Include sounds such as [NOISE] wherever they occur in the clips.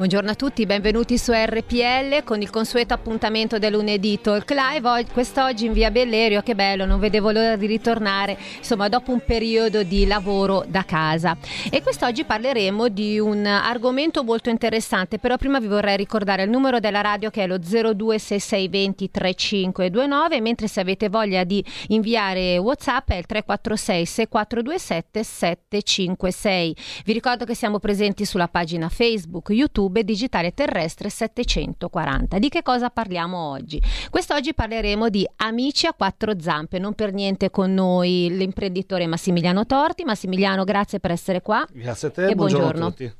Buongiorno a tutti, benvenuti su RPL con il consueto appuntamento del lunedì Talk Live. Quest'oggi in via Bellerio, che bello, non vedevo l'ora di ritornare, insomma, dopo un periodo di lavoro da casa. E quest'oggi parleremo di un argomento molto interessante, però prima vi vorrei ricordare il numero della radio che è lo 026620 3529, mentre se avete voglia di inviare WhatsApp è il 346 6427 756. Vi ricordo che siamo presenti sulla pagina Facebook, YouTube Tube Digitale Terrestre 740. Di che cosa parliamo oggi? Quest'oggi parleremo di Amici a quattro zampe, non per niente con noi l'imprenditore Massimiliano Torti. Massimiliano, grazie per essere qua. Grazie a te e buongiorno. buongiorno a tutti.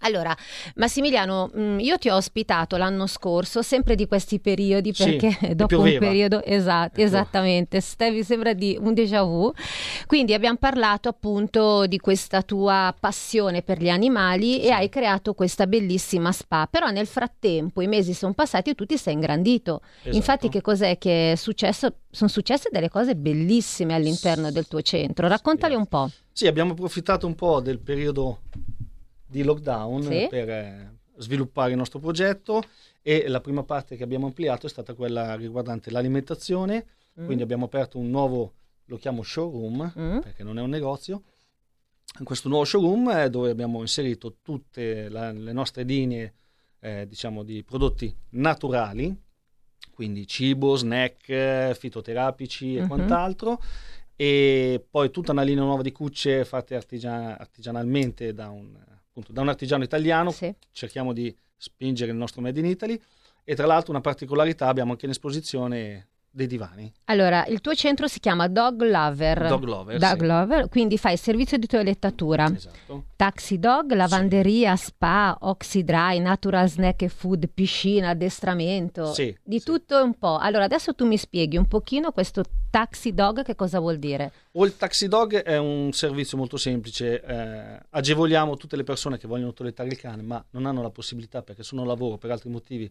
Allora, Massimiliano, mm, io ti ho ospitato l'anno scorso, sempre di questi periodi, perché sì, [LAUGHS] dopo un periodo esatto, esattamente, mi sembra di un déjà vu. Quindi abbiamo parlato appunto di questa tua passione per gli animali sì. e hai creato questa bellissima spa. Però nel frattempo i mesi sono passati e tu ti sei ingrandito. Esatto. Infatti, che cos'è che è successo? Sono successe delle cose bellissime all'interno del tuo centro. Raccontali sì. un po'. Sì, abbiamo approfittato un po' del periodo di lockdown sì. per eh, sviluppare il nostro progetto e la prima parte che abbiamo ampliato è stata quella riguardante l'alimentazione, mm. quindi abbiamo aperto un nuovo, lo chiamo showroom, mm. perché non è un negozio, in questo nuovo showroom eh, dove abbiamo inserito tutte la, le nostre linee eh, diciamo di prodotti naturali, quindi cibo, snack, fitoterapici e mm-hmm. quant'altro, e poi tutta una linea nuova di cucce fatte artigian- artigianalmente da un appunto, da un artigiano italiano, sì. cerchiamo di spingere il nostro Made in Italy e tra l'altro una particolarità abbiamo anche in esposizione dei divani. Allora, il tuo centro si chiama Dog Lover. Dog Lover, Dog sì. Lover quindi fai servizio di toilettatura. Esatto. Taxi Dog, lavanderia, sì. spa, oxydry, natural snack e food, piscina, addestramento. Sì, di sì. tutto un po'. Allora, adesso tu mi spieghi un pochino questo Taxi Dog che cosa vuol dire? O il Taxi Dog è un servizio molto semplice. Eh, agevoliamo tutte le persone che vogliono toilettare il cane, ma non hanno la possibilità perché sono a lavoro per altri motivi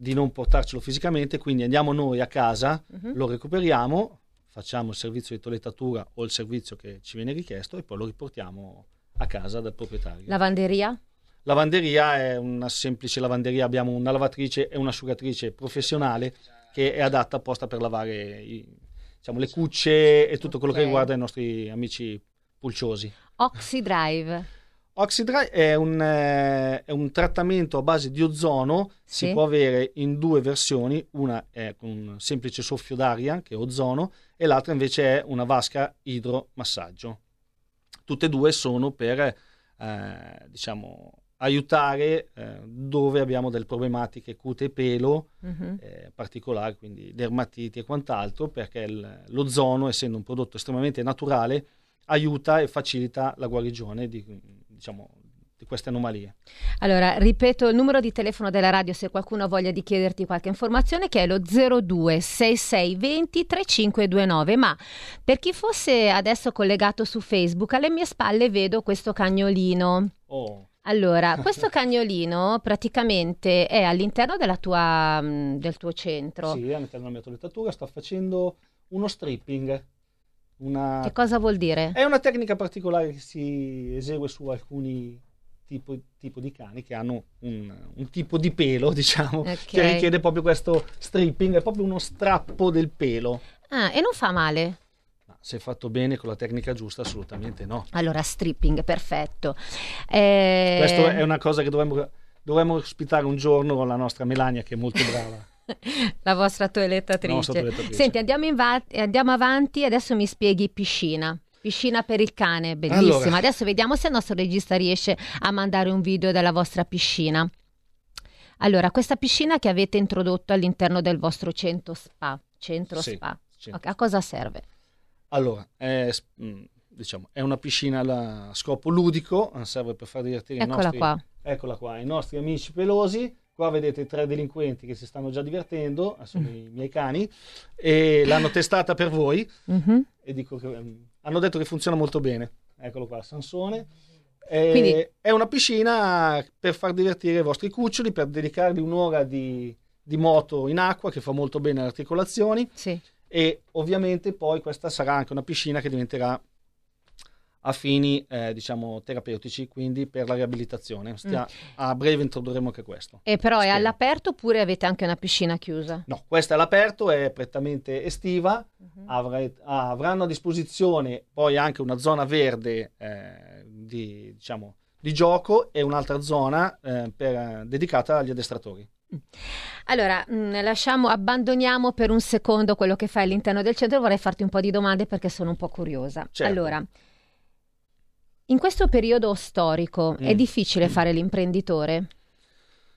di non portarcelo fisicamente, quindi andiamo noi a casa, uh-huh. lo recuperiamo, facciamo il servizio di toilettatura o il servizio che ci viene richiesto e poi lo riportiamo a casa dal proprietario. Lavanderia? Lavanderia è una semplice lavanderia, abbiamo una lavatrice e un'asciugatrice professionale che è adatta apposta per lavare i, diciamo, le cucce e tutto quello okay. che riguarda i nostri amici pulciosi. Oxydrive. Oxydry è un, eh, è un, trattamento a base di ozono, sì. si può avere in due versioni, una è con un semplice soffio d'aria, che è ozono, e l'altra invece è una vasca idromassaggio. Tutte e due sono per eh, diciamo, aiutare eh, dove abbiamo delle problematiche cute e pelo uh-huh. particolari, quindi dermatiti e quant'altro, perché il, l'ozono, essendo un prodotto estremamente naturale, aiuta e facilita la guarigione di diciamo, di queste anomalie. Allora, ripeto il numero di telefono della radio se qualcuno ha voglia di chiederti qualche informazione che è lo 02 6620 3529, ma per chi fosse adesso collegato su Facebook, alle mie spalle vedo questo cagnolino. Oh. Allora, [LAUGHS] questo cagnolino praticamente è all'interno tua, del tuo centro. Sì, all'interno della mia toilettatura sto facendo uno stripping una... Che cosa vuol dire? È una tecnica particolare che si esegue su alcuni tipo, tipo di cani che hanno un, un, tipo di pelo, [LAUGHS] diciamo, okay. che richiede proprio questo stripping, è proprio uno strappo del pelo. Ah, e non fa male? se fatto bene con la tecnica giusta, assolutamente no. Allora, stripping, perfetto. Eh... Questa è una cosa che dovremmo, dovremmo ospitare un giorno con la nostra Melania, che è molto brava. [LAUGHS] [LAUGHS] la vostra toilettatrice. Nostra toilettatrice. Senti, andiamo, va- andiamo avanti, adesso mi spieghi piscina. Piscina per il cane, bellissima. Allora. Adesso vediamo se il nostro regista riesce a mandare un video della vostra piscina. Allora, questa piscina che avete introdotto all'interno del vostro centro spa, centro sì, spa, okay, a cosa serve? Allora, è, mm, diciamo, è una piscina a scopo ludico, serve per far divertire Eccola i nostri, qua. eccola qua, i nostri amici pelosi Qua vedete tre delinquenti che si stanno già divertendo, sono i miei cani, e l'hanno testata per voi. Mm-hmm. E dico che um, hanno detto che funziona molto bene. Eccolo qua, Sansone. Eh, Quindi... È una piscina per far divertire i vostri cuccioli, per dedicargli un'ora di, di moto in acqua che fa molto bene alle articolazioni. Sì. E ovviamente poi questa sarà anche una piscina che diventerà a fini eh, diciamo terapeutici, quindi per la riabilitazione. Stia, mm. A breve introdurremo anche questo. E però Spero. è all'aperto oppure avete anche una piscina chiusa? No, questa è all'aperto, è prettamente estiva, uh-huh. Avrai, avranno a disposizione poi anche una zona verde eh, di, diciamo, di, gioco e un'altra zona eh, per, dedicata agli addestratori. Mm. Allora, mh, mm, lasciamo, abbandoniamo per un secondo quello che fai all'interno del centro. Vorrei farti un po' di domande perché sono un po' curiosa. Certo. Allora, in questo periodo storico mm. è difficile fare l'imprenditore?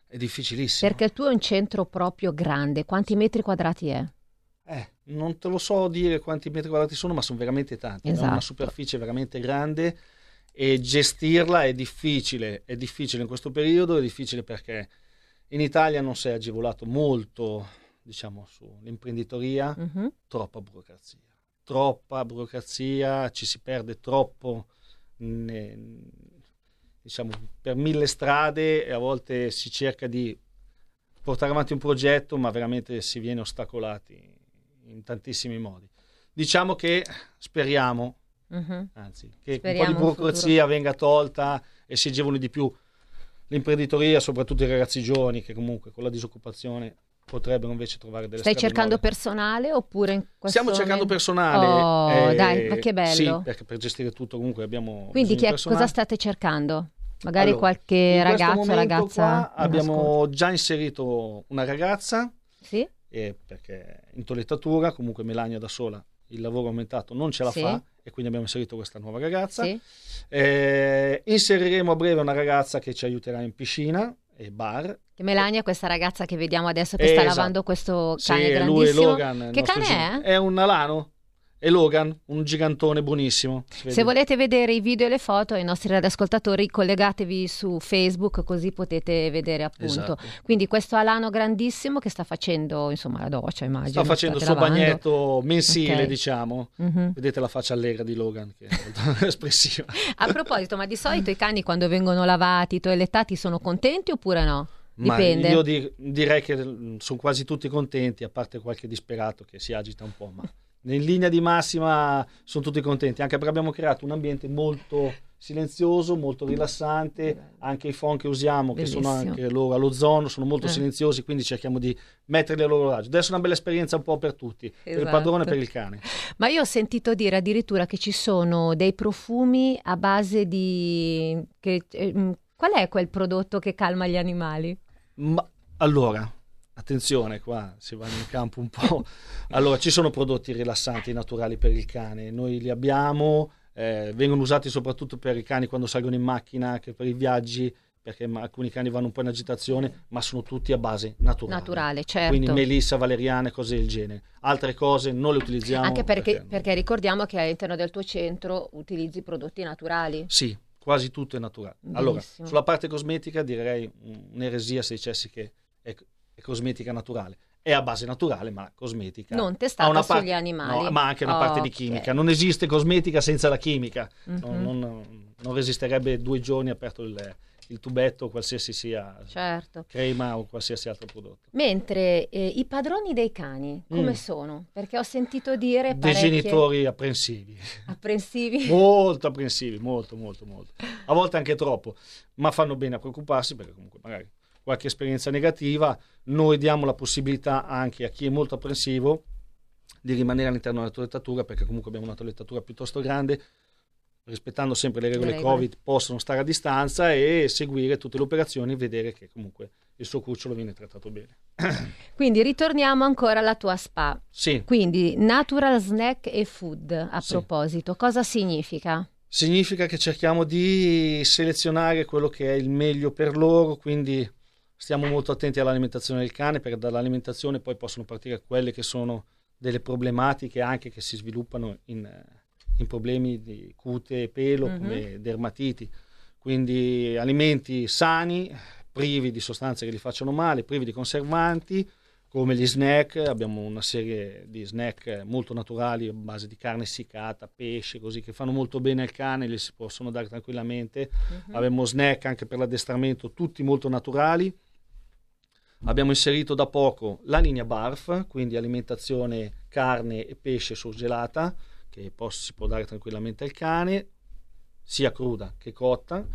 È difficilissimo. Perché il tuo è un centro proprio grande. Quanti metri quadrati è? Eh, non te lo so dire quanti metri quadrati sono, ma sono veramente tanti. Esatto. È una superficie veramente grande e gestirla è difficile. È difficile in questo periodo, è difficile perché in Italia non si è agevolato molto, diciamo, sull'imprenditoria. Mm-hmm. Troppa burocrazia. Troppa burocrazia, ci si perde troppo ne, diciamo, per mille strade e a volte si cerca di portare avanti un progetto, ma veramente si viene ostacolati in tantissimi modi. Diciamo che speriamo, uh-huh. anzi, che speriamo un po' di burocrazia venga tolta e si agevoli di più l'imprenditoria, soprattutto i ragazzi giovani che comunque con la disoccupazione potrebbero invece trovare delle Stai cercando nuove. personale oppure in questo Stiamo cercando personale. Oh, eh, dai, ma che bello. Sì, perché per gestire tutto comunque abbiamo Quindi chi è, cosa state cercando? Magari allora, qualche ragazzo ragazza? abbiamo già inserito una ragazza. Sì. Eh, perché in toilettatura, comunque Melania da sola il lavoro aumentato non ce la sì. fa e quindi abbiamo inserito questa nuova ragazza. Sì. Eh, inseriremo a breve una ragazza che ci aiuterà in piscina e bar. Che Melania, questa ragazza che vediamo adesso che eh, sta esatto. lavando questo cane sì, grandissimo. Logan. Che cane è? È un alano e Logan, un gigantone buonissimo. Se volete vedere i video e le foto ai nostri radioascoltatori, collegatevi su Facebook così potete vedere appunto. Esatto. Quindi questo alano grandissimo che sta facendo insomma la doccia, immagino. Sta facendo il suo lavando. bagnetto mensile, okay. diciamo. Mm-hmm. Vedete la faccia allegra di Logan che è molto [LAUGHS] espressiva. A proposito, ma di solito i cani quando vengono lavati, toilettati sono contenti oppure no? Dipende. Ma io di- direi che sono quasi tutti contenti, a parte qualche disperato che si agita un po', ma in linea di massima sono tutti contenti, anche perché abbiamo creato un ambiente molto silenzioso, molto rilassante, anche i phon che usiamo, Bellissimo. che sono anche loro all'ozono, sono molto eh. silenziosi, quindi cerchiamo di metterli a loro raggio. Adesso è una bella esperienza un po' per tutti, esatto. per il esatto. padrone e per il cane. Ma io ho sentito dire addirittura che ci sono dei profumi a base di... Che, eh, qual è quel prodotto che calma gli animali? Ma allora, attenzione qua si va in campo un po'. [LAUGHS] Allora, ci sono prodotti rilassanti naturali per il cane, noi li abbiamo, eh, vengono usati soprattutto per i cani quando salgono in macchina, che per i viaggi, perché alcuni cani vanno un po' in agitazione, ma sono tutti a base naturale. Naturale, certo. Quindi melissa, valeriane, cose del genere. Altre cose non le utilizziamo. Anche perché, perché, perché ricordiamo che all'interno del tuo centro utilizzi prodotti naturali. Sì, quasi tutto è naturale. Benissimo. Allora, sulla parte cosmetica direi un'eresia se dicessi che è è cosmetica naturale. È a base naturale, ma cosmetica. Non testata una sugli animali. No, ma anche una oh, parte di chimica. Non esiste cosmetica senza la chimica. Mm-hmm. Non, non, non, resisterebbe due giorni aperto il, il tubetto, qualsiasi sia certo. crema o qualsiasi altro prodotto. Mentre eh, i padroni dei cani, come mm. sono? Perché ho sentito dire parecchie... Dei genitori apprensivi. Apprensivi? [LAUGHS] molto apprensivi, molto, molto, molto. A volte anche troppo, ma fanno bene a preoccuparsi perché comunque magari qualche esperienza negativa, noi diamo la possibilità anche a chi è molto apprensivo di rimanere all'interno della toilettatura, perché comunque abbiamo una toilettatura piuttosto grande, rispettando sempre le regole, regole Covid, possono stare a distanza e seguire tutte le operazioni e vedere che comunque il suo cucciolo viene trattato bene. [COUGHS] Quindi ritorniamo ancora alla tua spa. Sì. Quindi natural snack e food, a sì. proposito, cosa significa? Significa che cerchiamo di selezionare quello che è il meglio per loro, quindi stiamo molto attenti all'alimentazione del cane perché dall'alimentazione poi possono partire quelle che sono delle problematiche anche che si sviluppano in, in problemi di cute e pelo mm-hmm. come dermatiti. Quindi alimenti sani, privi di sostanze che li facciano male, privi di conservanti, come gli snack, abbiamo una serie di snack molto naturali a base di carne essiccata, pesce, così che fanno molto bene al cane, li si possono dare tranquillamente. Uh-huh. Abbiamo snack anche per l'addestramento, tutti molto naturali. Abbiamo inserito da poco la linea BARF, quindi alimentazione carne e pesce surgelata, che si può dare tranquillamente al cane, sia cruda che cotta.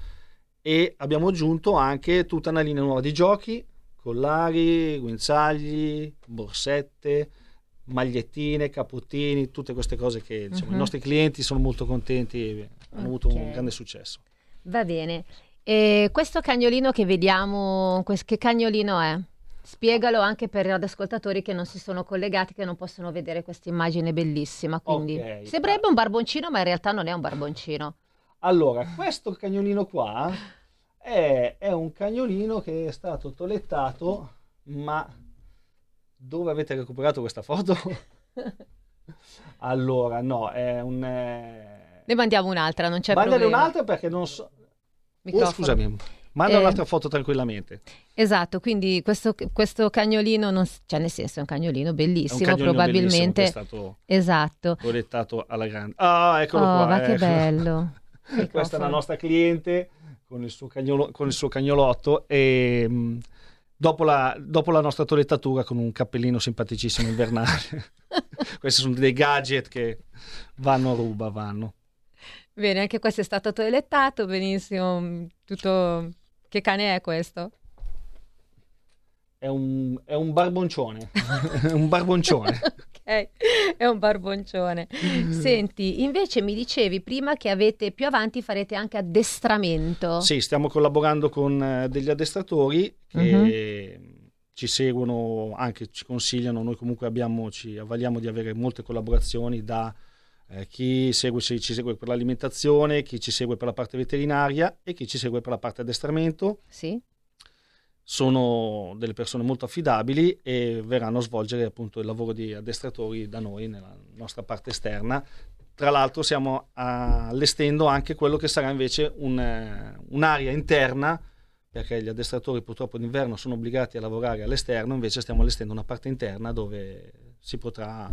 E abbiamo aggiunto anche tutta una linea nuova di giochi collari, guinzagli, borsette, magliettine, capottini, tutte queste cose che diciamo, uh-huh. i mhm. nostri clienti sono molto contenti e hanno okay. avuto un grande successo. Va bene. E questo cagnolino che vediamo, che cagnolino è? Spiegalo anche per gli ascoltatori che non si sono collegati, che non possono vedere questa immagine bellissima. Quindi okay. sembrerebbe un barboncino, ma in realtà non è un barboncino. Allora, questo cagnolino qua è, è un cagnolino che è stato tolettato, ma dove avete recuperato questa foto? [LAUGHS] allora, no, è un... Eh... Ne mandiamo un'altra, non c'è Mandane problema. un'altra perché non so... Oh, scusami, manda eh, un'altra foto tranquillamente. Esatto, quindi questo, questo, cagnolino, non, cioè nel senso è un cagnolino bellissimo, un cagnolino probabilmente... Bellissimo è stato esatto. alla grande. Ah, eccolo oh, qua. Ma che ecco. bello. [LAUGHS] Questa è la nostra cliente con il suo, cagnolo, con il suo cagnolotto e mh, dopo, la, dopo, la, nostra tolettatura con un cappellino simpaticissimo invernale. [LAUGHS] Questi sono dei gadget che vanno a ruba, vanno. Bene, anche questo è stato toilettato, benissimo. Tutto... Che cane è questo? È un, è un barboncione. [LAUGHS] un barboncione. [LAUGHS] ok, è un barboncione. Senti, invece mi dicevi prima che avete più avanti farete anche addestramento. Sì, stiamo collaborando con eh, degli addestratori che uh-huh. ci seguono, anche ci consigliano. Noi comunque abbiamo, ci avvaliamo di avere molte collaborazioni da eh, chi segue, ci segue per l'alimentazione, chi ci segue per la parte veterinaria e chi ci segue per la parte addestramento. Sì sono delle persone molto affidabili e verranno a svolgere appunto il lavoro di addestratori da noi nella nostra parte esterna. Tra l'altro stiamo allestendo anche quello che sarà invece un, eh, un'area interna perché gli addestratori purtroppo d'inverno sono obbligati a lavorare all'esterno, invece stiamo allestendo una parte interna dove si potrà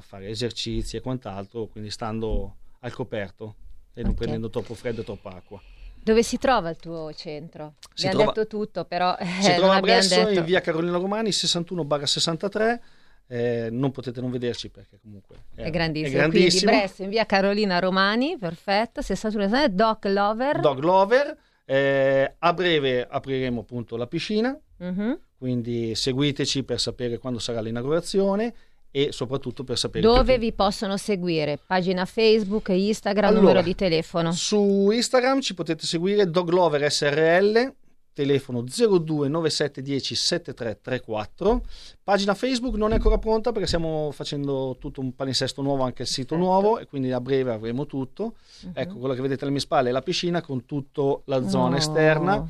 fare esercizi e quant'altro, quindi stando al coperto e non okay. prendendo troppo freddo e troppa acqua. Dove si trova il tuo centro? Si abbiamo detto tutto, però eh, si trova a Bresso detto... in via Carolina Romani 61-63. Eh, non potete non vederci perché comunque è, è grandissimo. È grandissimo. Quindi Bresso in via Carolina Romani, perfetto, 61 Dog Lover. Dog Lover. Eh, a breve apriremo appunto la piscina, uh-huh. quindi seguiteci per sapere quando sarà l'inaugurazione e soprattutto per sapere dove vi possono seguire? Pagina Facebook, Instagram, allora, numero di telefono. su Instagram ci potete seguire Doglover SRL telefono 029710 7334 pagina Facebook non è ancora pronta perché stiamo facendo tutto un palinsesto nuovo anche il sito nuovo e quindi a breve avremo tutto. Uh-huh. ecco quello che vedete alle mie spalle è la piscina con tutta la zona oh. esterna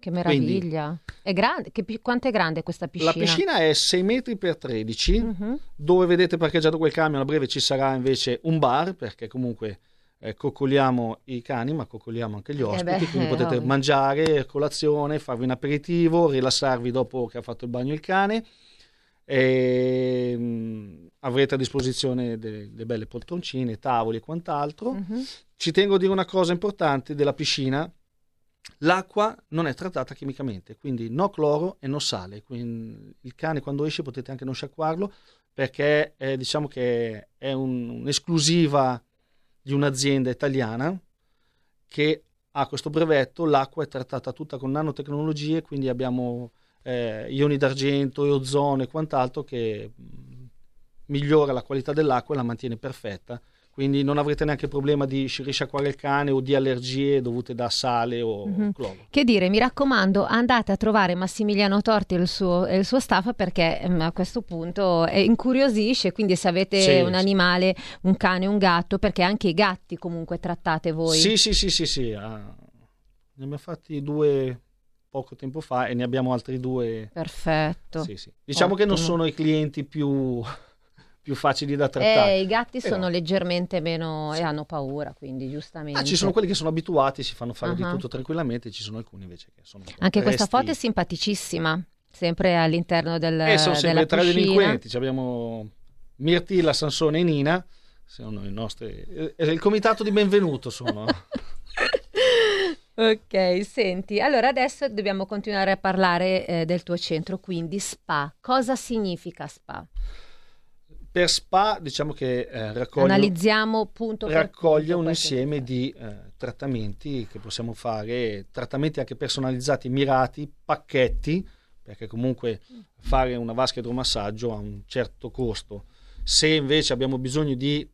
che meraviglia! Quindi, è grande, che, quanto è grande questa piscina? La piscina è 6 metri per 13, uh-huh. dove vedete parcheggiato quel camion, a breve ci sarà invece un bar, perché comunque eh, coccoliamo i cani, ma coccoliamo anche gli eh ospiti, eh beh, quindi potete ovvio. mangiare, colazione, farvi un aperitivo, rilassarvi dopo che ha fatto il bagno il cane. E, mh, mm, avrete a disposizione delle, delle, belle poltroncine, tavoli e quant'altro. Uh-huh. Ci tengo a dire una cosa importante della piscina L'acqua non è trattata chimicamente, quindi no cloro e no sale. Quindi il cane quando esce potete anche non sciacquarlo perché eh, diciamo che è un, un'esclusiva di un'azienda italiana che ha questo brevetto. L'acqua è trattata tutta con nanotecnologie, quindi abbiamo eh, ioni d'argento ozono e quant'altro che mm, migliora la qualità dell'acqua e la mantiene perfetta quindi non avrete neanche problema di risciacquare il cane o di allergie dovute da sale o mm-hmm. cloro. Che dire, mi raccomando, andate a trovare Massimiliano Torti e il suo, e il suo staff perché um, a questo punto eh, incuriosisce, quindi se avete sì, un animale, un cane, un gatto, perché anche i gatti comunque trattate voi. Sì, sì, sì, sì, sì. Ah, ne abbiamo fatti due poco tempo fa e ne abbiamo altri due. Perfetto. Sì, sì. Diciamo Ottimo. che non sono i clienti più più facili da trattare. Eh, I gatti Però... sono leggermente meno sì. e hanno paura, quindi giustamente. Ah, ci sono quelli che sono abituati, si fanno fare uh-huh. di tutto tranquillamente, ci sono alcuni invece che sono. Anche questa foto è simpaticissima. Sempre all'interno del E sono sempre tre cucina. delinquenti, abbiamo Mirtilla, Sansone e Nina, sono i nostri... il comitato di benvenuto sono. [LAUGHS] ok, senti, allora adesso dobbiamo continuare a parlare eh, del tuo centro, quindi spa. Cosa significa spa? Per spa diciamo che eh, raccoglie, un insieme di eh, trattamenti che possiamo fare, trattamenti anche personalizzati, mirati, pacchetti, perché comunque fare una vasca idromassaggio ha un certo costo. Se invece abbiamo bisogno di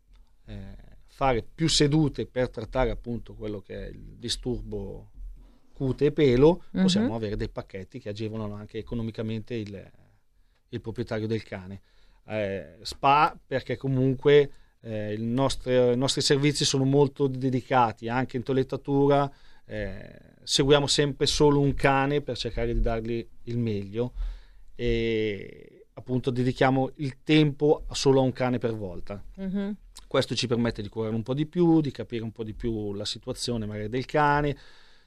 eh, fare più sedute per trattare appunto quello che è il disturbo cute e pelo, mm-hmm. possiamo avere dei pacchetti che agevolano anche economicamente il, il proprietario del cane. Eh, spa perché comunque eh, nostro, i nostri servizi sono molto dedicati anche in toilettatura eh, seguiamo sempre solo un cane per cercare di dargli il meglio e appunto dedichiamo il tempo solo a un cane per volta mm-hmm. questo ci permette di curare un po' di più di capire un po' di più la situazione magari del cane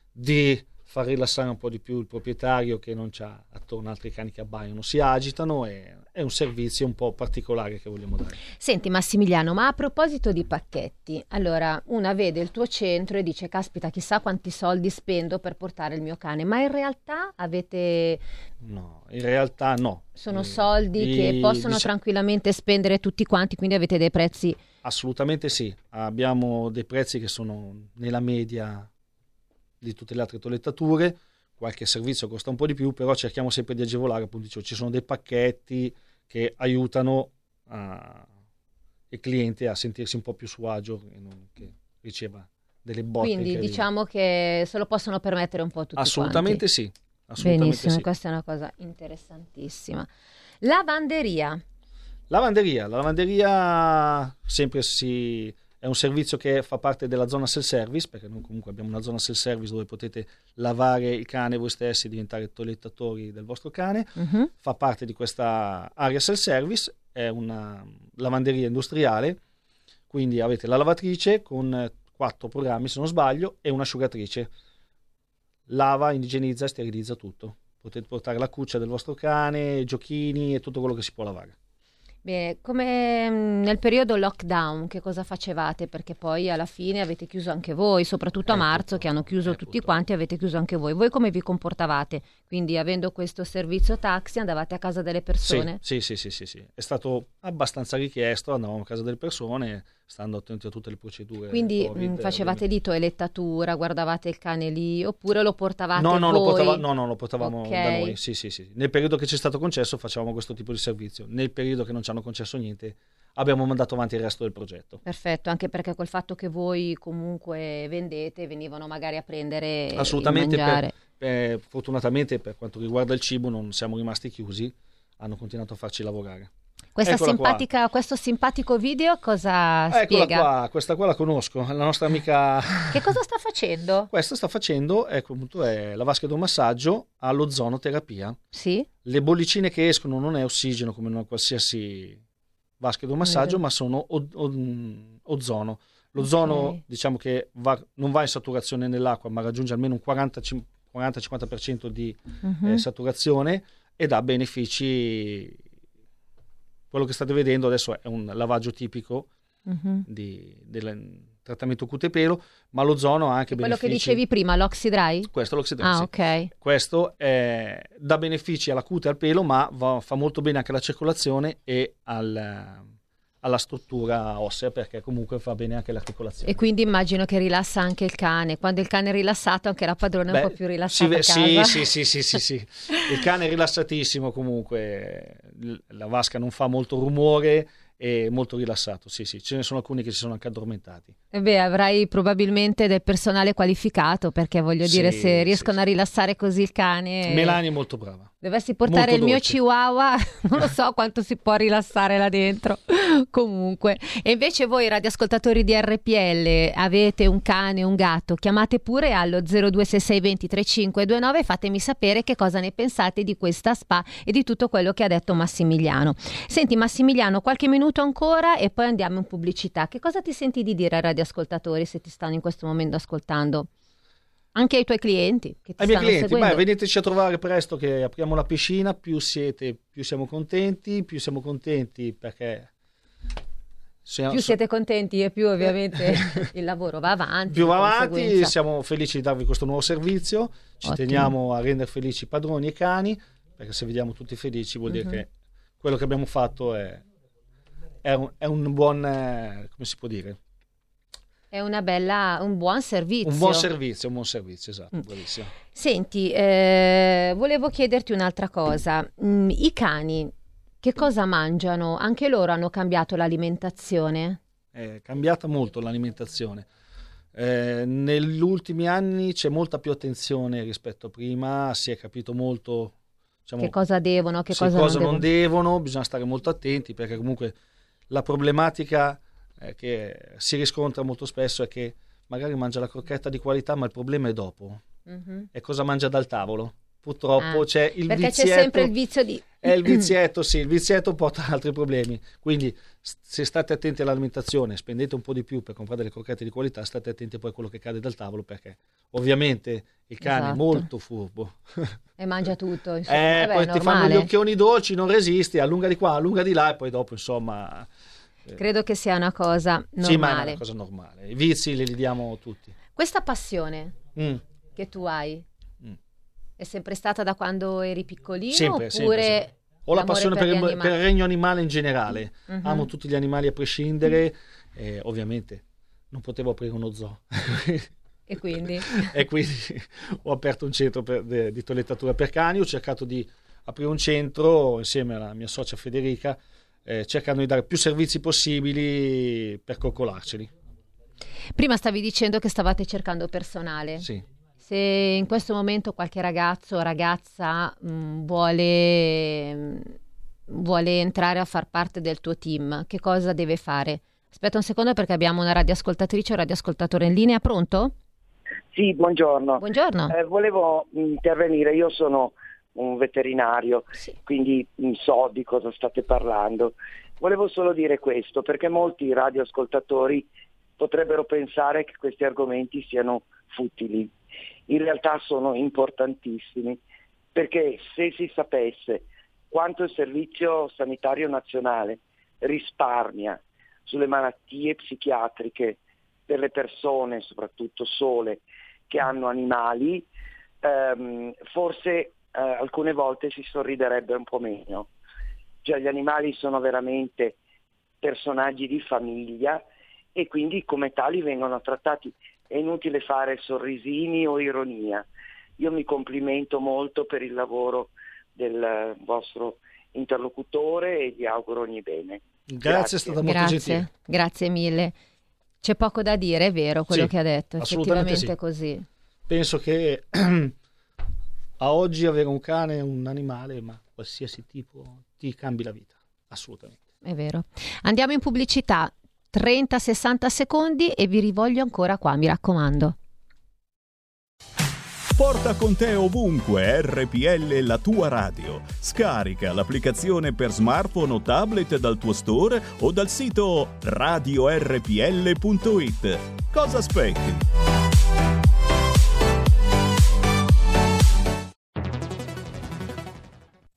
di far rilassare un po' di più il proprietario che non c'ha attorno altri cani che abbaiano, si agitano e è un servizio un po' particolare che vogliamo dare. Senti Massimiliano, ma a proposito di pacchetti, allora una vede il tuo centro e dice caspita chissà quanti soldi spendo per portare il mio cane, ma in realtà avete... No, in realtà no. Sono soldi I, che possono dic- tranquillamente spendere tutti quanti, quindi avete dei prezzi... Assolutamente sì, abbiamo dei prezzi che sono nella media di tutte le altre toilettature, qualche servizio costa un po' di più, però cerchiamo sempre di agevolare, appunto dicevo, ci sono dei pacchetti che aiutano a, il cliente a sentirsi un po' più suo agio e non che riceva delle botte. Quindi diciamo che se lo possono permettere un po' tutti Assolutamente quanti. sì. Assolutamente Benissimo, sì. questa è una cosa interessantissima. Lavanderia. Lavanderia, la lavanderia sempre si è un servizio che fa parte della zona self-service, perché noi comunque abbiamo una zona self-service dove potete lavare il cane voi stessi e diventare toilettatori del vostro cane. Uh-huh. Fa parte di questa area self-service, è una lavanderia industriale, quindi avete la lavatrice con quattro programmi se non sbaglio e un'asciugatrice. Lava, igienizza e sterilizza tutto. Potete portare la cuccia del vostro cane, giochini e tutto quello che si può lavare. Bene, come mm, nel periodo lockdown, che cosa facevate? Perché poi alla fine avete chiuso anche voi, soprattutto a eh, marzo, che hanno chiuso tutti purtroppo. quanti, avete chiuso anche voi. Voi come vi comportavate? Quindi, avendo questo servizio taxi, andavate a casa delle persone? Sì, sì, sì, sì, sì. È stato abbastanza richiesto, andavamo a casa delle persone, stando attenti a tutte le procedure. Quindi COVID, mm, facevate di toilettatura, guardavate il cane lì, oppure lo portavate no, no, voi? Lo portava, no, no, lo portavamo okay. da noi. Sì, sì, sì. Nel periodo che ci è stato concesso facevamo questo tipo di servizio. Nel periodo che non ci hanno concesso niente abbiamo mandato avanti il resto del progetto. Perfetto, anche perché col fatto che voi comunque vendete venivano magari a prendere Assolutamente, per, per, fortunatamente per quanto riguarda il cibo non siamo rimasti chiusi, hanno continuato a farci lavorare. Questo simpatico video cosa Eccola spiega? Qua, questa qua la conosco, la nostra amica... [LAUGHS] che cosa sta facendo? Questa sta facendo, ecco appunto, è la vasca d'omassaggio all'ozonoterapia. Sì. Le bollicine che escono non è ossigeno come una qualsiasi vasche massaggio, mm. ma sono o- o- ozono. L'ozono okay. diciamo che va, non va in saturazione nell'acqua, ma raggiunge almeno un 40-50% di mm-hmm. eh, saturazione e dà benefici. Quello che state vedendo adesso è un lavaggio tipico mm-hmm. di, del trattamento cute pelo, ma l'ozono ha anche Quello benefici. Quello che dicevi prima, l'oxidry? Questo è l'oxidry. Ah, sì. ok. Questo è, dà benefici alla cute e al pelo, ma va, fa molto bene anche alla circolazione e al, alla struttura ossea perché comunque fa bene anche l'articolazione. E quindi immagino che rilassa anche il cane. Quando il cane è rilassato, anche la padrona Beh, è un po' più rilassata. Sì, sì, sì, sì, sì, sì, Il cane è rilassatissimo comunque, la vasca non fa molto rumore e molto rilassato. Sì, sì, ce ne sono alcuni che si sono anche addormentati. E beh, avrai probabilmente del personale qualificato perché voglio sì, dire, se riescono sì, a rilassare così il cane. Melani è molto brava. Dovessi portare molto il dolce. mio chihuahua, [LAUGHS] non lo so quanto si può rilassare là dentro. [LAUGHS] Comunque, e invece voi radioascoltatori di RPL avete un cane, un gatto, chiamate pure allo 0266203529 e fatemi sapere che cosa ne pensate di questa spa e di tutto quello che ha detto Massimiliano. Senti Massimiliano, qualche minuto ancora e poi andiamo in pubblicità. Che cosa ti senti di dire ai radioascoltatori se ti stanno in questo momento ascoltando? Anche ai tuoi clienti che ti ai miei clienti, beh, veniteci a trovare presto che apriamo la piscina, più siete, più siamo contenti, più siamo contenti perché siamo, più siete contenti e più ovviamente [LAUGHS] il lavoro va avanti. Più va avanti, siamo felici di darvi questo nuovo servizio, ci Ottimo. teniamo a rendere felici i padroni e i cani, perché se vediamo tutti felici vuol uh-huh. dire mhm. che quello che abbiamo fatto è, è, un, è un, buon, eh, come si può dire? È una bella, un buon servizio. Un buon servizio, un buon servizio, esatto, mm. bravissimo. Senti, eh, volevo chiederti un'altra cosa. Mm, I cani che cosa mangiano? Anche loro hanno cambiato l'alimentazione? È cambiata molto l'alimentazione. Eh, negli ultimi anni c'è molta più attenzione rispetto a prima, si è capito molto diciamo, che cosa devono, che cosa, cosa non, non devono. bisogna stare molto attenti perché comunque la problematica eh, che si riscontra molto spesso è che magari mangia la crocchetta di qualità, ma il problema è dopo. Mm-hmm. È cosa mangia dal tavolo purtroppo ah, c'è il perché vizietto. c'è sempre il vizio di... È il vizietto, sì, il vizietto porta [LAUGHS] altri problemi. Quindi se state attenti all'alimentazione, spendete un po' di più per comprare delle crocchette di qualità, state attenti poi a quello che cade dal tavolo perché ovviamente il cane esatto. è molto furbo. [LAUGHS] E mangia tutto. Insomma. Eh, Vabbè, poi ti fanno gli occhioni dolci, non resisti, allunga di qua, allunga di là e poi dopo insomma... Eh. Credo che sia una cosa normale. Sì, ma è una cosa normale. I vizi li diamo tutti. Questa passione mm. che tu hai è sempre stata da quando eri piccolino sempre, oppure... Sempre, sempre. Ho la passione per, per, il, per, il, regno animale in generale. Uh-huh. Amo tutti gli animali a prescindere. E ovviamente non potevo aprire uno zoo. e quindi? [LAUGHS] e quindi ho aperto un centro per, de, di toilettatura per cani. Ho cercato di aprire un centro insieme alla mia socia Federica, eh, cercando di dare più servizi possibili per coccolarceli. Prima stavi dicendo che stavate cercando personale. Sì se in questo momento qualche ragazzo o ragazza mh, mm, vuole, mh, mm, vuole entrare a far parte del tuo team, che cosa deve fare? Aspetta un secondo perché abbiamo una radioascoltatrice o radioascoltatore in linea, pronto? Sì, buongiorno. Buongiorno. Eh, volevo intervenire, io sono un veterinario, sì. quindi so di cosa state parlando. Volevo solo dire questo, perché molti radioascoltatori potrebbero pensare che questi argomenti siano futili in realtà sono importantissimi, perché se si sapesse quanto il Servizio Sanitario Nazionale risparmia sulle malattie psichiatriche per le persone, soprattutto sole, che hanno animali, ehm, forse eh, alcune volte si sorriderebbe un po' meno. Cioè gli animali sono veramente personaggi di famiglia e quindi come tali vengono trattati è inutile fare sorrisini o ironia. Io mi complimento molto per il lavoro del vostro interlocutore e vi auguro ogni bene. Grazie, Grazie. è stata molto Grazie. gentile. Grazie mille. C'è poco da dire, è vero quello sì, che ha detto, effettivamente sì. così. Penso che [CLEARS THROAT] a oggi avere un cane, un animale, ma qualsiasi tipo, ti cambi la vita, assolutamente. È vero. Andiamo in pubblicità. 30-60 secondi e vi rivoglio ancora qua, mi raccomando. Porta con te ovunque RPL la tua radio. Scarica l'applicazione per smartphone o tablet dal tuo store o dal sito radiorpl.it. Cosa aspetti?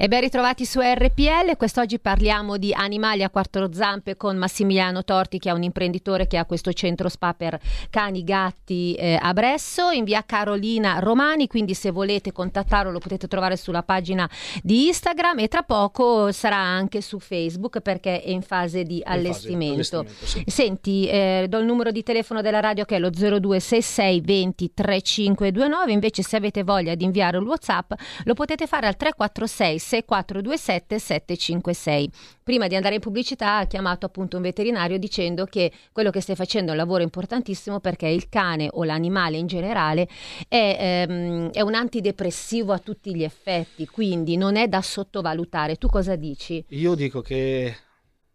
E ben ritrovati su RPL, quest'oggi parliamo di animali a quattro zampe con Massimiliano Torti che è un imprenditore che ha questo centro spa per cani, gatti eh, a Bresso in via Carolina Romani, quindi se volete contattarlo lo potete trovare sulla pagina di Instagram e tra poco sarà anche su Facebook perché è in fase di allestimento. Fase, sì. Senti, eh, do il numero di telefono della radio che è lo 0266 20 3529, invece se avete voglia di inviare un WhatsApp lo potete fare al 346 6427 756. Prima di andare in pubblicità ha chiamato appunto un veterinario dicendo che quello che stai facendo è un lavoro importantissimo perché il cane o l'animale in generale è, ehm, è un antidepressivo a tutti gli effetti, quindi non è da sottovalutare. Tu cosa dici? Io dico che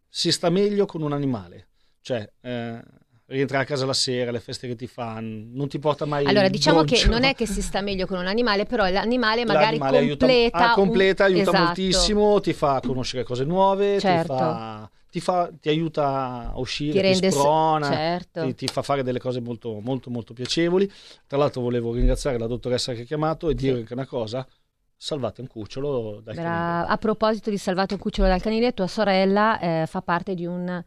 si sta meglio con un animale, cioè eh, rientrare a casa la sera, le feste che ti fanno, non ti porta mai Allora, diciamo goncio. che non è che si sta meglio con un animale, però l'animale magari l'animale completa, aiuta, ah, completa, aiuta esatto. moltissimo, ti fa conoscere cose nuove, certo. ti, fa, ti, fa, ti, aiuta a uscire, ti, ti sprona, certo. ti, ti, fa fare delle cose molto, molto, molto piacevoli. Tra l'altro volevo ringraziare la dottoressa che ha chiamato e dire anche una cosa, salvate un cucciolo dal Bra- canile. A proposito di salvate un cucciolo dal canile, tua sorella eh, fa parte di un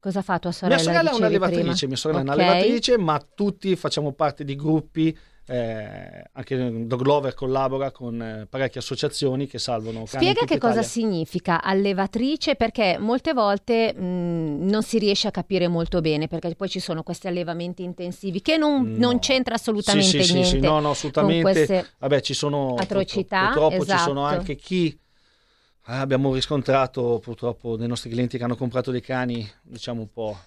Cosa fa tua sorella? Mia sorella è un'allevatrice, mia sorella okay. è un'allevatrice, ma tutti facciamo parte di gruppi eh, anche Dog Lover collabora con eh, parecchie associazioni che salvano cani Spiega che Italia. cosa significa allevatrice perché molte volte mh, non si riesce a capire molto bene perché poi ci sono questi allevamenti intensivi che non, no. non c'entra assolutamente sì, sì, niente sì, sì, no, no, assolutamente. Vabbè, ci sono atrocità, purtroppo, purtroppo esatto. ci sono anche chi abbiamo riscontrato purtroppo dei nostri clienti che hanno comprato dei cani, diciamo un po',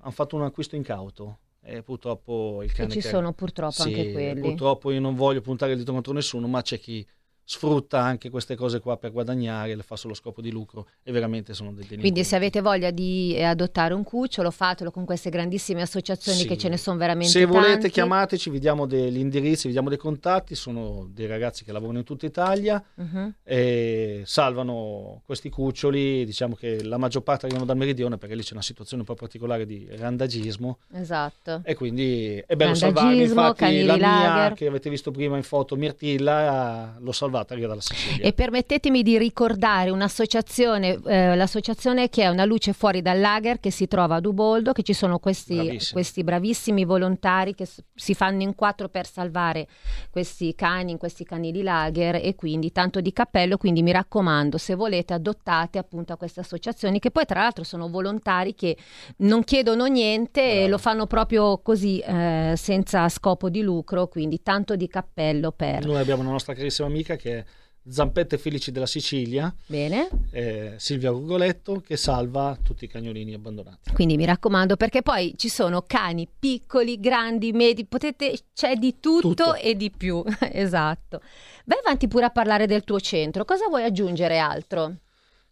hanno fatto un acquisto incauto e purtroppo il cane... E ci che... sono purtroppo sì, anche quelli. Purtroppo io non voglio puntare il dito contro nessuno, ma c'è chi sfrutta anche queste cose qua per guadagnare, le fa solo scopo di lucro e veramente sono dei delinquenti. Quindi se avete voglia di eh, adottare un cucciolo, fatelo con queste grandissime associazioni sì. che ce ne sono veramente Se tanti. volete chiamateci, vi diamo degli indirizzi, vi diamo dei contatti, sono dei ragazzi che lavorano in tutta Italia uh-huh. e salvano questi cuccioli, diciamo che la maggior parte arrivano dal meridione perché lì c'è una situazione un po' particolare di randagismo. Esatto. E quindi è bello salvarli, infatti la mia che avete visto prima in foto Mirtilla lo salva salvata via dalla Sicilia. E permettetemi di ricordare un'associazione, eh, l'associazione che è Una luce fuori dal lager che si trova ad Uboldo, che ci sono questi bravissimi, questi bravissimi volontari che si fanno in quattro per salvare questi cani in questi canili lager e quindi tanto di cappello, quindi mi raccomando se volete adottate appunto a queste associazioni che poi tra l'altro sono volontari che non chiedono niente Bravo. e lo fanno proprio così eh, senza scopo di lucro, quindi tanto di cappello per... Noi abbiamo una nostra carissima amica che che è Zampette Felici della Sicilia, Bene. Eh, Silvia Rugoletto che salva tutti i cagnolini abbandonati. Quindi mi raccomando perché poi ci sono cani piccoli, grandi, medi, potete, c'è di tutto, tutto. e di più, [LAUGHS] esatto. Vai avanti pure a parlare del tuo centro, cosa vuoi aggiungere altro?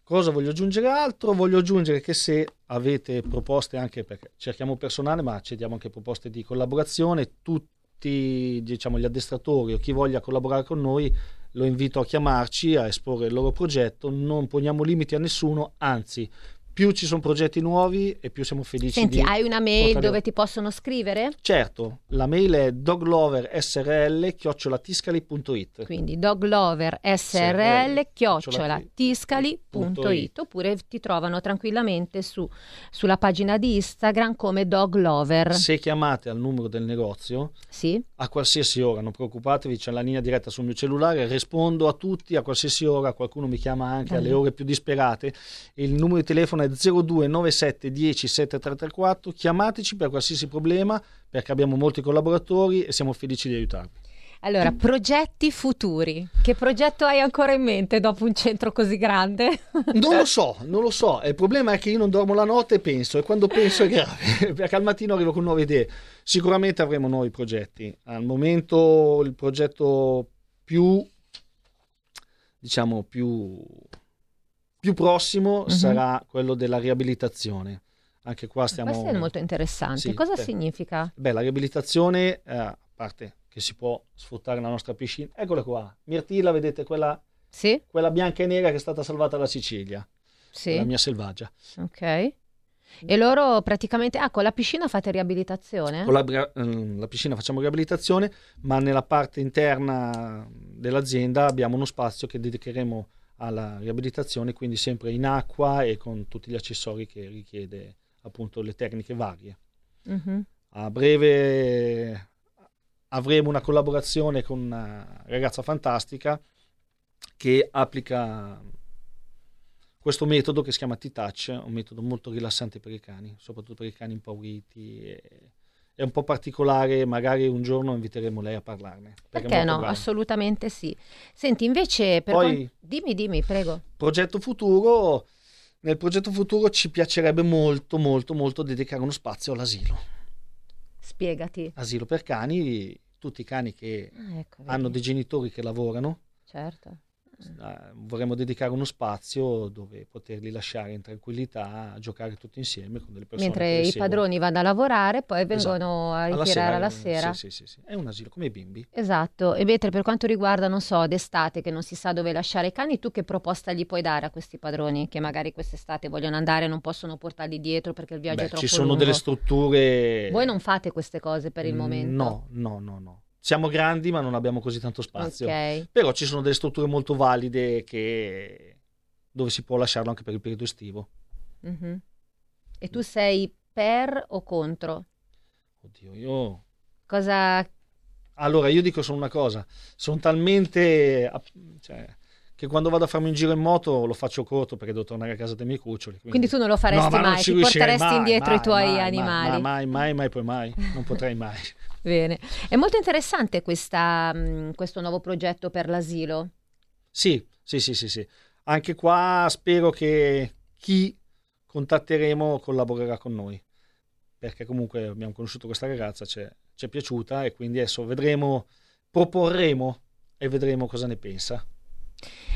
Cosa voglio aggiungere altro? Voglio aggiungere che se avete proposte anche perché cerchiamo personale ma accediamo anche proposte di collaborazione, tutti diciamo gli addestratori o chi voglia collaborare con noi lo invito a chiamarci, a esporre il loro progetto, non poniamo limiti a nessuno, anzi più ci sono progetti nuovi e più siamo felici Senti, hai una mail portare... dove ti possono scrivere? Certo, la mail è dogloversrl-tiscali.it Quindi dogloversrl-tiscali.it oppure ti trovano tranquillamente su, sulla pagina di Instagram come doglover. Se chiamate al numero del negozio, sì. a qualsiasi ora, non preoccupatevi, c'è la linea diretta sul mio cellulare, rispondo a tutti a qualsiasi ora, qualcuno mi chiama anche Dai. alle ore più disperate, il numero di telefono è 0297 10 7334, chiamateci per qualsiasi problema perché abbiamo molti collaboratori e siamo felici di aiutarvi. Allora, progetti futuri. Che progetto hai ancora in mente dopo un centro così grande? Non lo [LAUGHS] so, non lo so. Il problema è che io non dormo la notte e penso, e quando penso è grave, [LAUGHS] perché al mattino arrivo con nuove idee. Sicuramente avremo nuovi progetti. Al momento il progetto più, diciamo, più più prossimo uh-huh. sarà quello della riabilitazione. Anche qua stiamo... Questo è molto interessante. Sì, Cosa beh, significa? Beh, la riabilitazione, eh, a parte che si può sfruttare la nostra piscina, eccola qua. Mirtilla, vedete quella, sì? quella bianca e nera che è stata salvata dalla Sicilia. Sì. La mia selvaggia. Ok. E loro praticamente, ah, con la piscina fate riabilitazione? Con la, mm, la, piscina facciamo riabilitazione, ma nella parte interna dell'azienda abbiamo uno spazio che dedicheremo alla riabilitazione, quindi sempre in acqua e con tutti gli accessori che richiede appunto le tecniche varie. Mm-hmm. A breve avremo una collaborazione con una ragazza fantastica che applica questo metodo che si chiama T-Touch, un metodo molto rilassante per i cani, soprattutto per i cani impauriti. È un po' particolare, magari un giorno inviteremo lei a parlarne. Perché, perché no? Bravo. Assolutamente sì. Senti, invece, per Poi, quant... dimmi, dimmi, prego. Progetto futuro, nel progetto futuro ci piacerebbe molto, molto, molto dedicare uno spazio all'asilo. Spiegati. Asilo per cani, tutti i cani che ah, ecco, hanno dei genitori che lavorano. Certo vorremmo dedicare uno spazio dove poterli lasciare in tranquillità a giocare tutti insieme con delle persone mentre i seguono. padroni vanno a lavorare poi vengono esatto. a ritirare alla sera, alla sera. Sì, sì, sì, è un asilo come i bimbi esatto e mentre per quanto riguarda non so d'estate che non si sa dove lasciare i cani tu che proposta gli puoi dare a questi padroni che magari quest'estate vogliono andare e non possono portarli dietro perché il viaggio Beh, è troppo ci sono lungo. delle strutture voi non fate queste cose per il momento no no no no siamo grandi ma non abbiamo così tanto spazio. Okay. Però ci sono delle strutture molto valide che... dove si può lasciarlo anche per il periodo estivo. Mm-hmm. E tu sei per o contro? Oddio, io... Cosa... Allora, io dico solo una cosa. Sono talmente... Cioè, che quando vado a farmi un giro in moto lo faccio corto perché devo tornare a casa dei miei cuccioli. Quindi, quindi tu non lo faresti no, mai, ti porteresti mai, indietro mai, i tuoi mai, animali. Mai, mai, mai, poi mai, non potrei mai. [LAUGHS] Bene, è molto interessante questa, mm, questo nuovo progetto per l'asilo. Sì, sì, sì, sì, sì. Anche qua spero che chi contatteremo collaborerà con noi, perché comunque abbiamo conosciuto questa ragazza, ci è piaciuta e quindi adesso vedremo, proporremo e vedremo cosa ne pensa.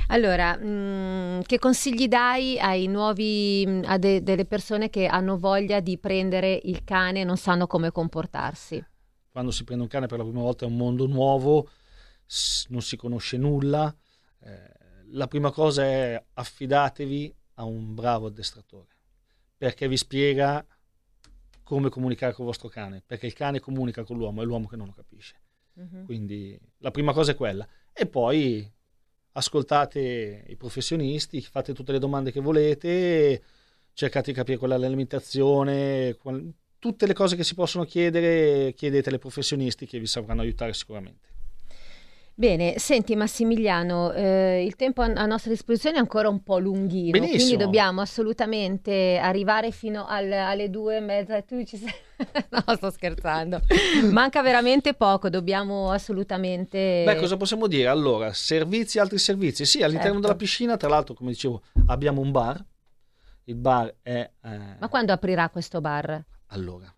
Allora, mh, mm, che consigli dai ai nuovi, mm, a de- delle persone che hanno voglia di prendere il cane e non sanno come comportarsi? Quando si prende un cane per la prima volta è un mondo nuovo, non si conosce nulla. Eh, la prima cosa è affidatevi a un bravo addestratore perché vi spiega come comunicare con il vostro cane, perché il cane comunica con l'uomo, è l'uomo che non lo capisce. Uh-huh. Quindi la prima cosa è quella. E poi ascoltate i professionisti, fate tutte le domande che volete, cercate di capire qual è l'alimentazione, qual... tutte le cose che si possono chiedere, chiedete ai professionisti che vi sapranno aiutare sicuramente. Bene, senti Massimiliano, eh, il tempo a, a, nostra disposizione è ancora un po' lunghino, Benissimo. quindi dobbiamo assolutamente arrivare fino al, alle due e mezza. Tu ci sei... [LAUGHS] no, sto scherzando. Manca veramente poco, dobbiamo assolutamente... Beh, cosa possiamo dire? Allora, servizi, altri servizi. Sì, all'interno certo. della piscina, tra l'altro, come dicevo, abbiamo un bar. Il bar è... Eh... Ma quando aprirà questo bar? Allora,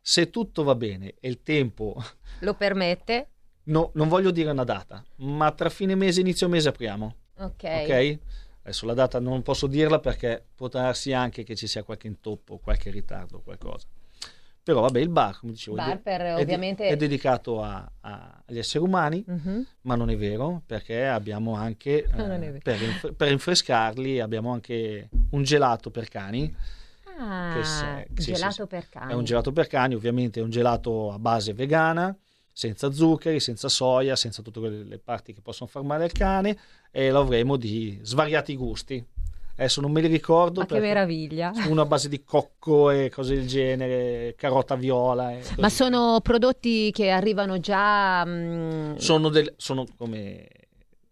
se tutto va bene e il tempo... [LAUGHS] Lo permette? no, non voglio dire una data, ma tra fine mese e inizio mese apriamo. Ok. Ok? Adesso la data non posso dirla perché può darsi anche che ci sia qualche intoppo, qualche ritardo, qualcosa. Però vabbè, il bar, come dicevo, bar per, è, ovviamente... è, dedicato a, a, agli esseri umani, uh-huh. ma non è vero perché abbiamo anche, [LAUGHS] eh, per, inf- per, rinfrescarli, abbiamo anche un gelato per cani. Ah, se, sì, gelato sì, per cani. È un gelato per cani, ovviamente è un gelato a base vegana, senza zuccheri, senza soia, senza tutte quelle parti che possono far male al cane e lo avremo di svariati gusti. Adesso non me li ricordo. Ma che meraviglia! Una base di cocco e cose del genere, carota viola. Ma sono prodotti che arrivano già. Mh... Mm, sono, del, sono, come,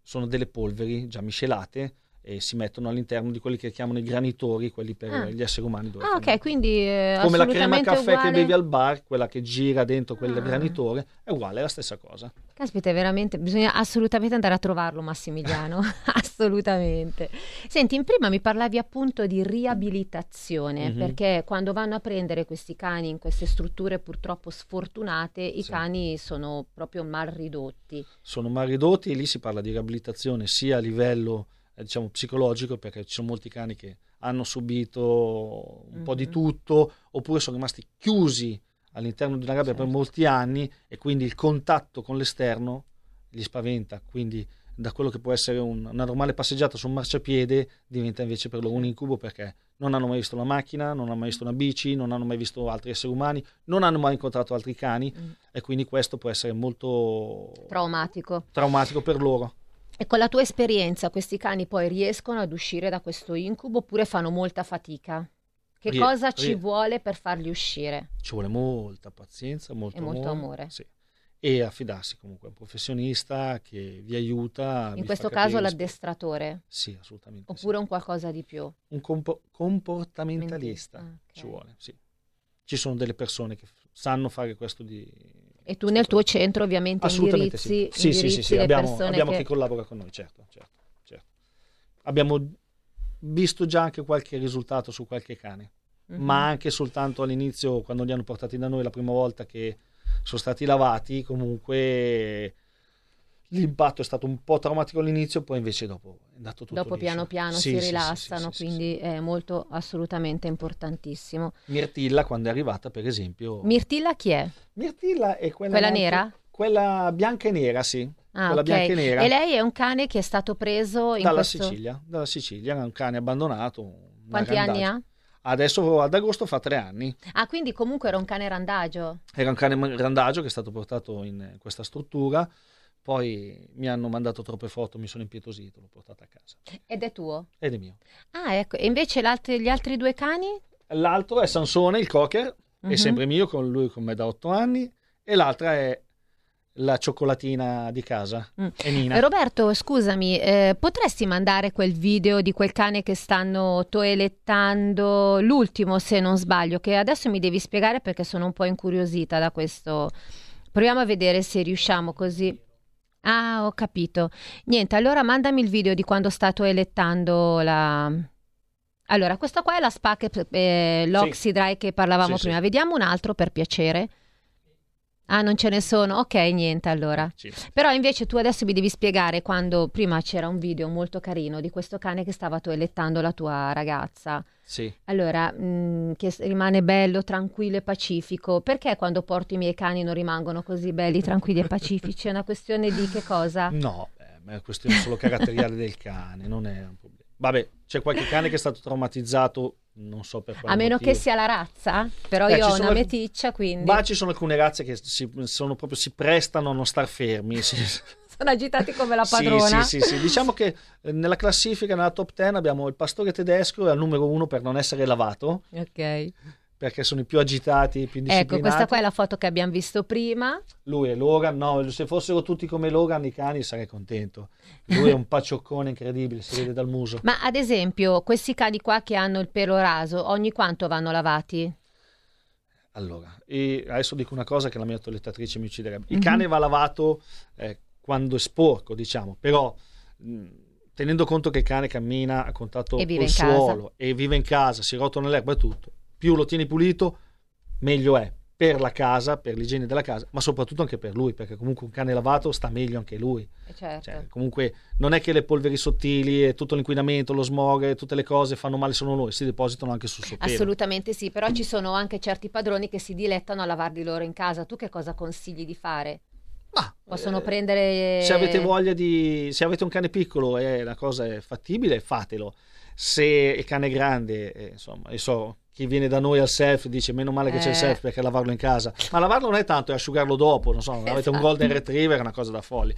sono delle polveri già miscelate e si mettono all'interno di quelli che chiamano i granitori, quelli per ah. gli esseri umani. Ah, ok, quindi eh, come la crema caffè uguale... che bevi al bar, quella che gira dentro quel ah. granitore, è uguale, è la stessa cosa. Caspita, veramente, bisogna assolutamente andare a trovarlo Massimiliano, [LAUGHS] [LAUGHS] assolutamente. Senti, in prima mi parlavi appunto di riabilitazione, mm-hmm. perché quando vanno a prendere questi cani in queste strutture purtroppo sfortunate, i sì. cani sono proprio mal ridotti. Sono mal ridotti e lì si parla di riabilitazione sia a livello eh, diciamo, psicologico perché ci sono molti cani che hanno subito un mm-hmm. po' di mhm. tutto oppure sono rimasti chiusi all'interno di una gabbia certo. per molti anni e quindi il contatto con l'esterno li spaventa, quindi da quello che può essere un, una normale passeggiata su un marciapiede diventa invece per loro un incubo perché non hanno mai visto una macchina, non hanno mai visto una bici, non hanno mai visto altri esseri umani, non hanno mai incontrato altri cani mm. e quindi questo può essere molto traumatico, traumatico per loro. E con la tua esperienza questi cani poi riescono ad uscire da questo incubo oppure fanno molta fatica? Che rie- cosa ci rie- vuole per farli uscire? Ci vuole molta pazienza, molto, e molto amore. amore. Sì. E affidarsi comunque a un professionista che vi aiuta. In questo caso l'addestratore? Sì, assolutamente. Oppure sì. un qualcosa di più? Un compo- comportamentalista, okay. ci vuole, sì. Ci sono delle persone che sanno fare questo di... E tu nel tuo centro ovviamente Assolutamente indirizzi, sì. Sì, indirizzi sì, sì, abbiamo, abbiamo che... chi collabora con noi, certo, certo, certo. Abbiamo visto già anche qualche risultato su qualche cane mm-hmm. ma anche soltanto all'inizio quando li hanno portati da noi la prima volta che sono stati lavati comunque l'impatto è stato un po' traumatico all'inizio poi invece dopo è andato tutto dopo liscio. piano piano sì, si sì, rilassano sì, quindi è molto assolutamente importantissimo Mirtilla quando è arrivata per esempio Mirtilla chi è? Mirtilla è quella, quella nera? quella bianca e nera sì Ah, quella okay. bianca e nera. E lei è un cane che è stato preso in dalla questo... Sicilia, dalla Sicilia, è un cane abbandonato. Quanti anni ha? Adesso ad agosto fa tre anni. Ah, quindi comunque era un cane randagio. Era un cane randagio che è stato portato in questa struttura. Poi mi hanno mandato troppe foto, mi sono impietosito, l'ho portato a casa. Ed è tuo? Ed è mio. Ah, ecco. E invece gli altri due cani? L'altro è Sansone, il cocker, uh-huh. è Mhm. sempre mio, con lui con me da otto anni. E l'altra è la cioccolatina di casa, Mm. è Nina. Roberto, scusami, eh, potresti mandare quel video di quel cane che stanno toelettando, l'ultimo se non sbaglio, che adesso mi devi spiegare perché sono un po' incuriosita da questo. Proviamo a vedere se riusciamo così. Ah, ho capito. Niente, allora mandami il video di quando sta toelettando la... Allora, questa qua è la spa, che, eh, l'Oxydry che parlavamo Sì, prima. sì. Vediamo un altro per piacere. Ah, non ce ne sono? Ok, niente allora. Sì. Però invece tu adesso mi devi spiegare quando prima c'era un video molto carino di questo cane che stava toelettando la tua ragazza. Sì. Allora, mh, che s- rimane bello, tranquillo e pacifico. Perché quando porto i miei cani non rimangono così belli, tranquilli e pacifici? È una questione di che cosa? No, eh, è una questione solo caratteriale del cane, non è un problema. Vabbè, c'è qualche cane che è stato traumatizzato, non so per quale A meno motivo. che sia la razza, però Eh, io ho una alc- meticcia, quindi Ma ci sono alcune razze che si, sono proprio, si prestano a non star fermi. [LAUGHS] sì. sono agitati come la Sì, padrona. Sì, sì, sì. Diciamo che eh, nella classifica, nella top 10, abbiamo il pastore tedesco, è al numero uno per non essere lavato, Ok. Perché sono i più agitati, i più disciplinati. Ecco, questa qua è la foto che abbiamo visto prima. Lui è Logan, no, se fossero tutti come Logan i cani sarei contento. Lui è un [LAUGHS] paccioccone incredibile, si vede dal muso. Ma ad esempio, questi cani qua che hanno il pelo raso, ogni quanto vanno lavati? Allora, adesso dico una cosa che la mia toilettatrice mi ucciderebbe. Il Mhm. cane va lavato eh, quando è sporco, diciamo, però mh, tenendo conto che il cane cammina a contatto col suolo e vive in casa, si rotola nell'erba e tutto, più lo tieni pulito, meglio è per la casa, per l'igiene della casa, ma soprattutto anche per lui, perché comunque un cane lavato sta meglio anche lui. Eh, Certo. Cioè, comunque non è che le polveri sottili e tutto l'inquinamento, lo smog e tutte le cose fanno male solo noi, si depositano anche sul suo pelo. Assolutamente sì, però ci sono anche certi padroni che si dilettano a lavarli loro in casa. Tu che cosa consigli di fare? Ma, Possono eh, prendere... Se avete voglia di. Se avete un cane piccolo e la cosa è fattibile, fatelo. Se il cane è grande, eh, insomma, io so, chi viene da noi al self dice meno male che c'è il Eh. self perché lavarlo in casa. Ma lavarlo non è tanto, è asciugarlo dopo. Non so, avete un Esatto. golden retriever, è una cosa da folli.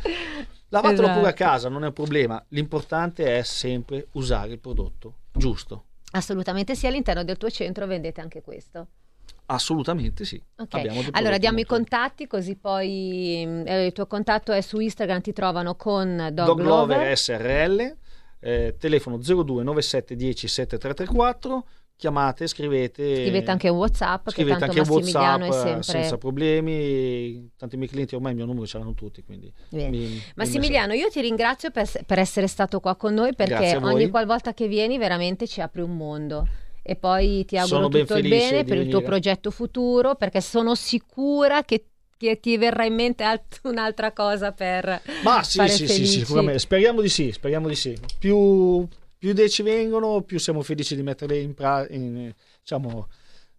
Lavatelo Esatto. pure a casa, non è un problema. L'importante è sempre usare il prodotto giusto. Assolutamente sì, all'interno del tuo centro vendete anche questo. Assolutamente sì. Ok, Abbiamo dei allora diamo i contatti così poi mm, eh, il tuo contatto è su Instagram, ti trovano con Dog, Dog. Lover SRL, eh, telefono 02 97 10 7334, chiamate, scrivete. Scrivete anche un WhatsApp scrivete tanto anche Massimiliano WhatsApp è eh, sempre senza problemi. Tanti miei clienti ormai il mio numero ce l'hanno tutti, quindi mi- mi- Massimiliano, io ti ringrazio per, per essere stato qua con noi perché ogni qualvolta che vieni veramente ci apri un mondo. E poi ti auguro tutto il bene per il tuo progetto futuro perché sono sicura che, che ti verrà in mente alt- [LAUGHS] un'altra cosa per Ma sì, fare sì, sì, felici. sicuramente. Speriamo di sì, speriamo di sì. Più, più idee ci vengono, più siamo felici di metterle in pratica, diciamo,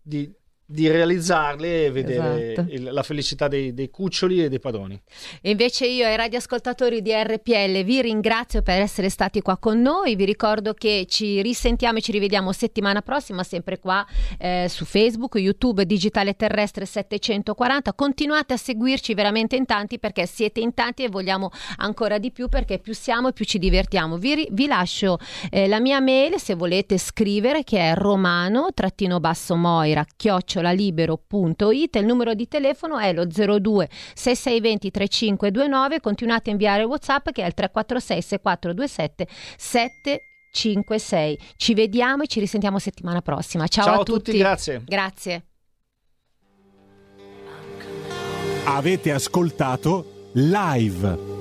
di di realizzarle e vedere esatto. il, la felicità dei, dei, cuccioli e dei padroni. E invece io ai radioascoltatori di RPL vi ringrazio per essere stati qua con noi, vi ricordo che ci risentiamo e ci rivediamo settimana prossima sempre qua eh, su Facebook, YouTube Digitale Terrestre 740, continuate a seguirci veramente in tanti perché siete in tanti e vogliamo ancora di più perché più siamo e più ci divertiamo. Vi, vi lascio eh, la mia mail se volete scrivere che è romano-moira chioccio bracciolaliberO.it, il numero di telefono è lo 02 6620 3529, continuate a inviare WhatsApp che è il 346 6427 756. Ci vediamo e ci risentiamo settimana prossima. Ciao, Ciao a, tutti. tutti, grazie. Grazie. Avete ascoltato live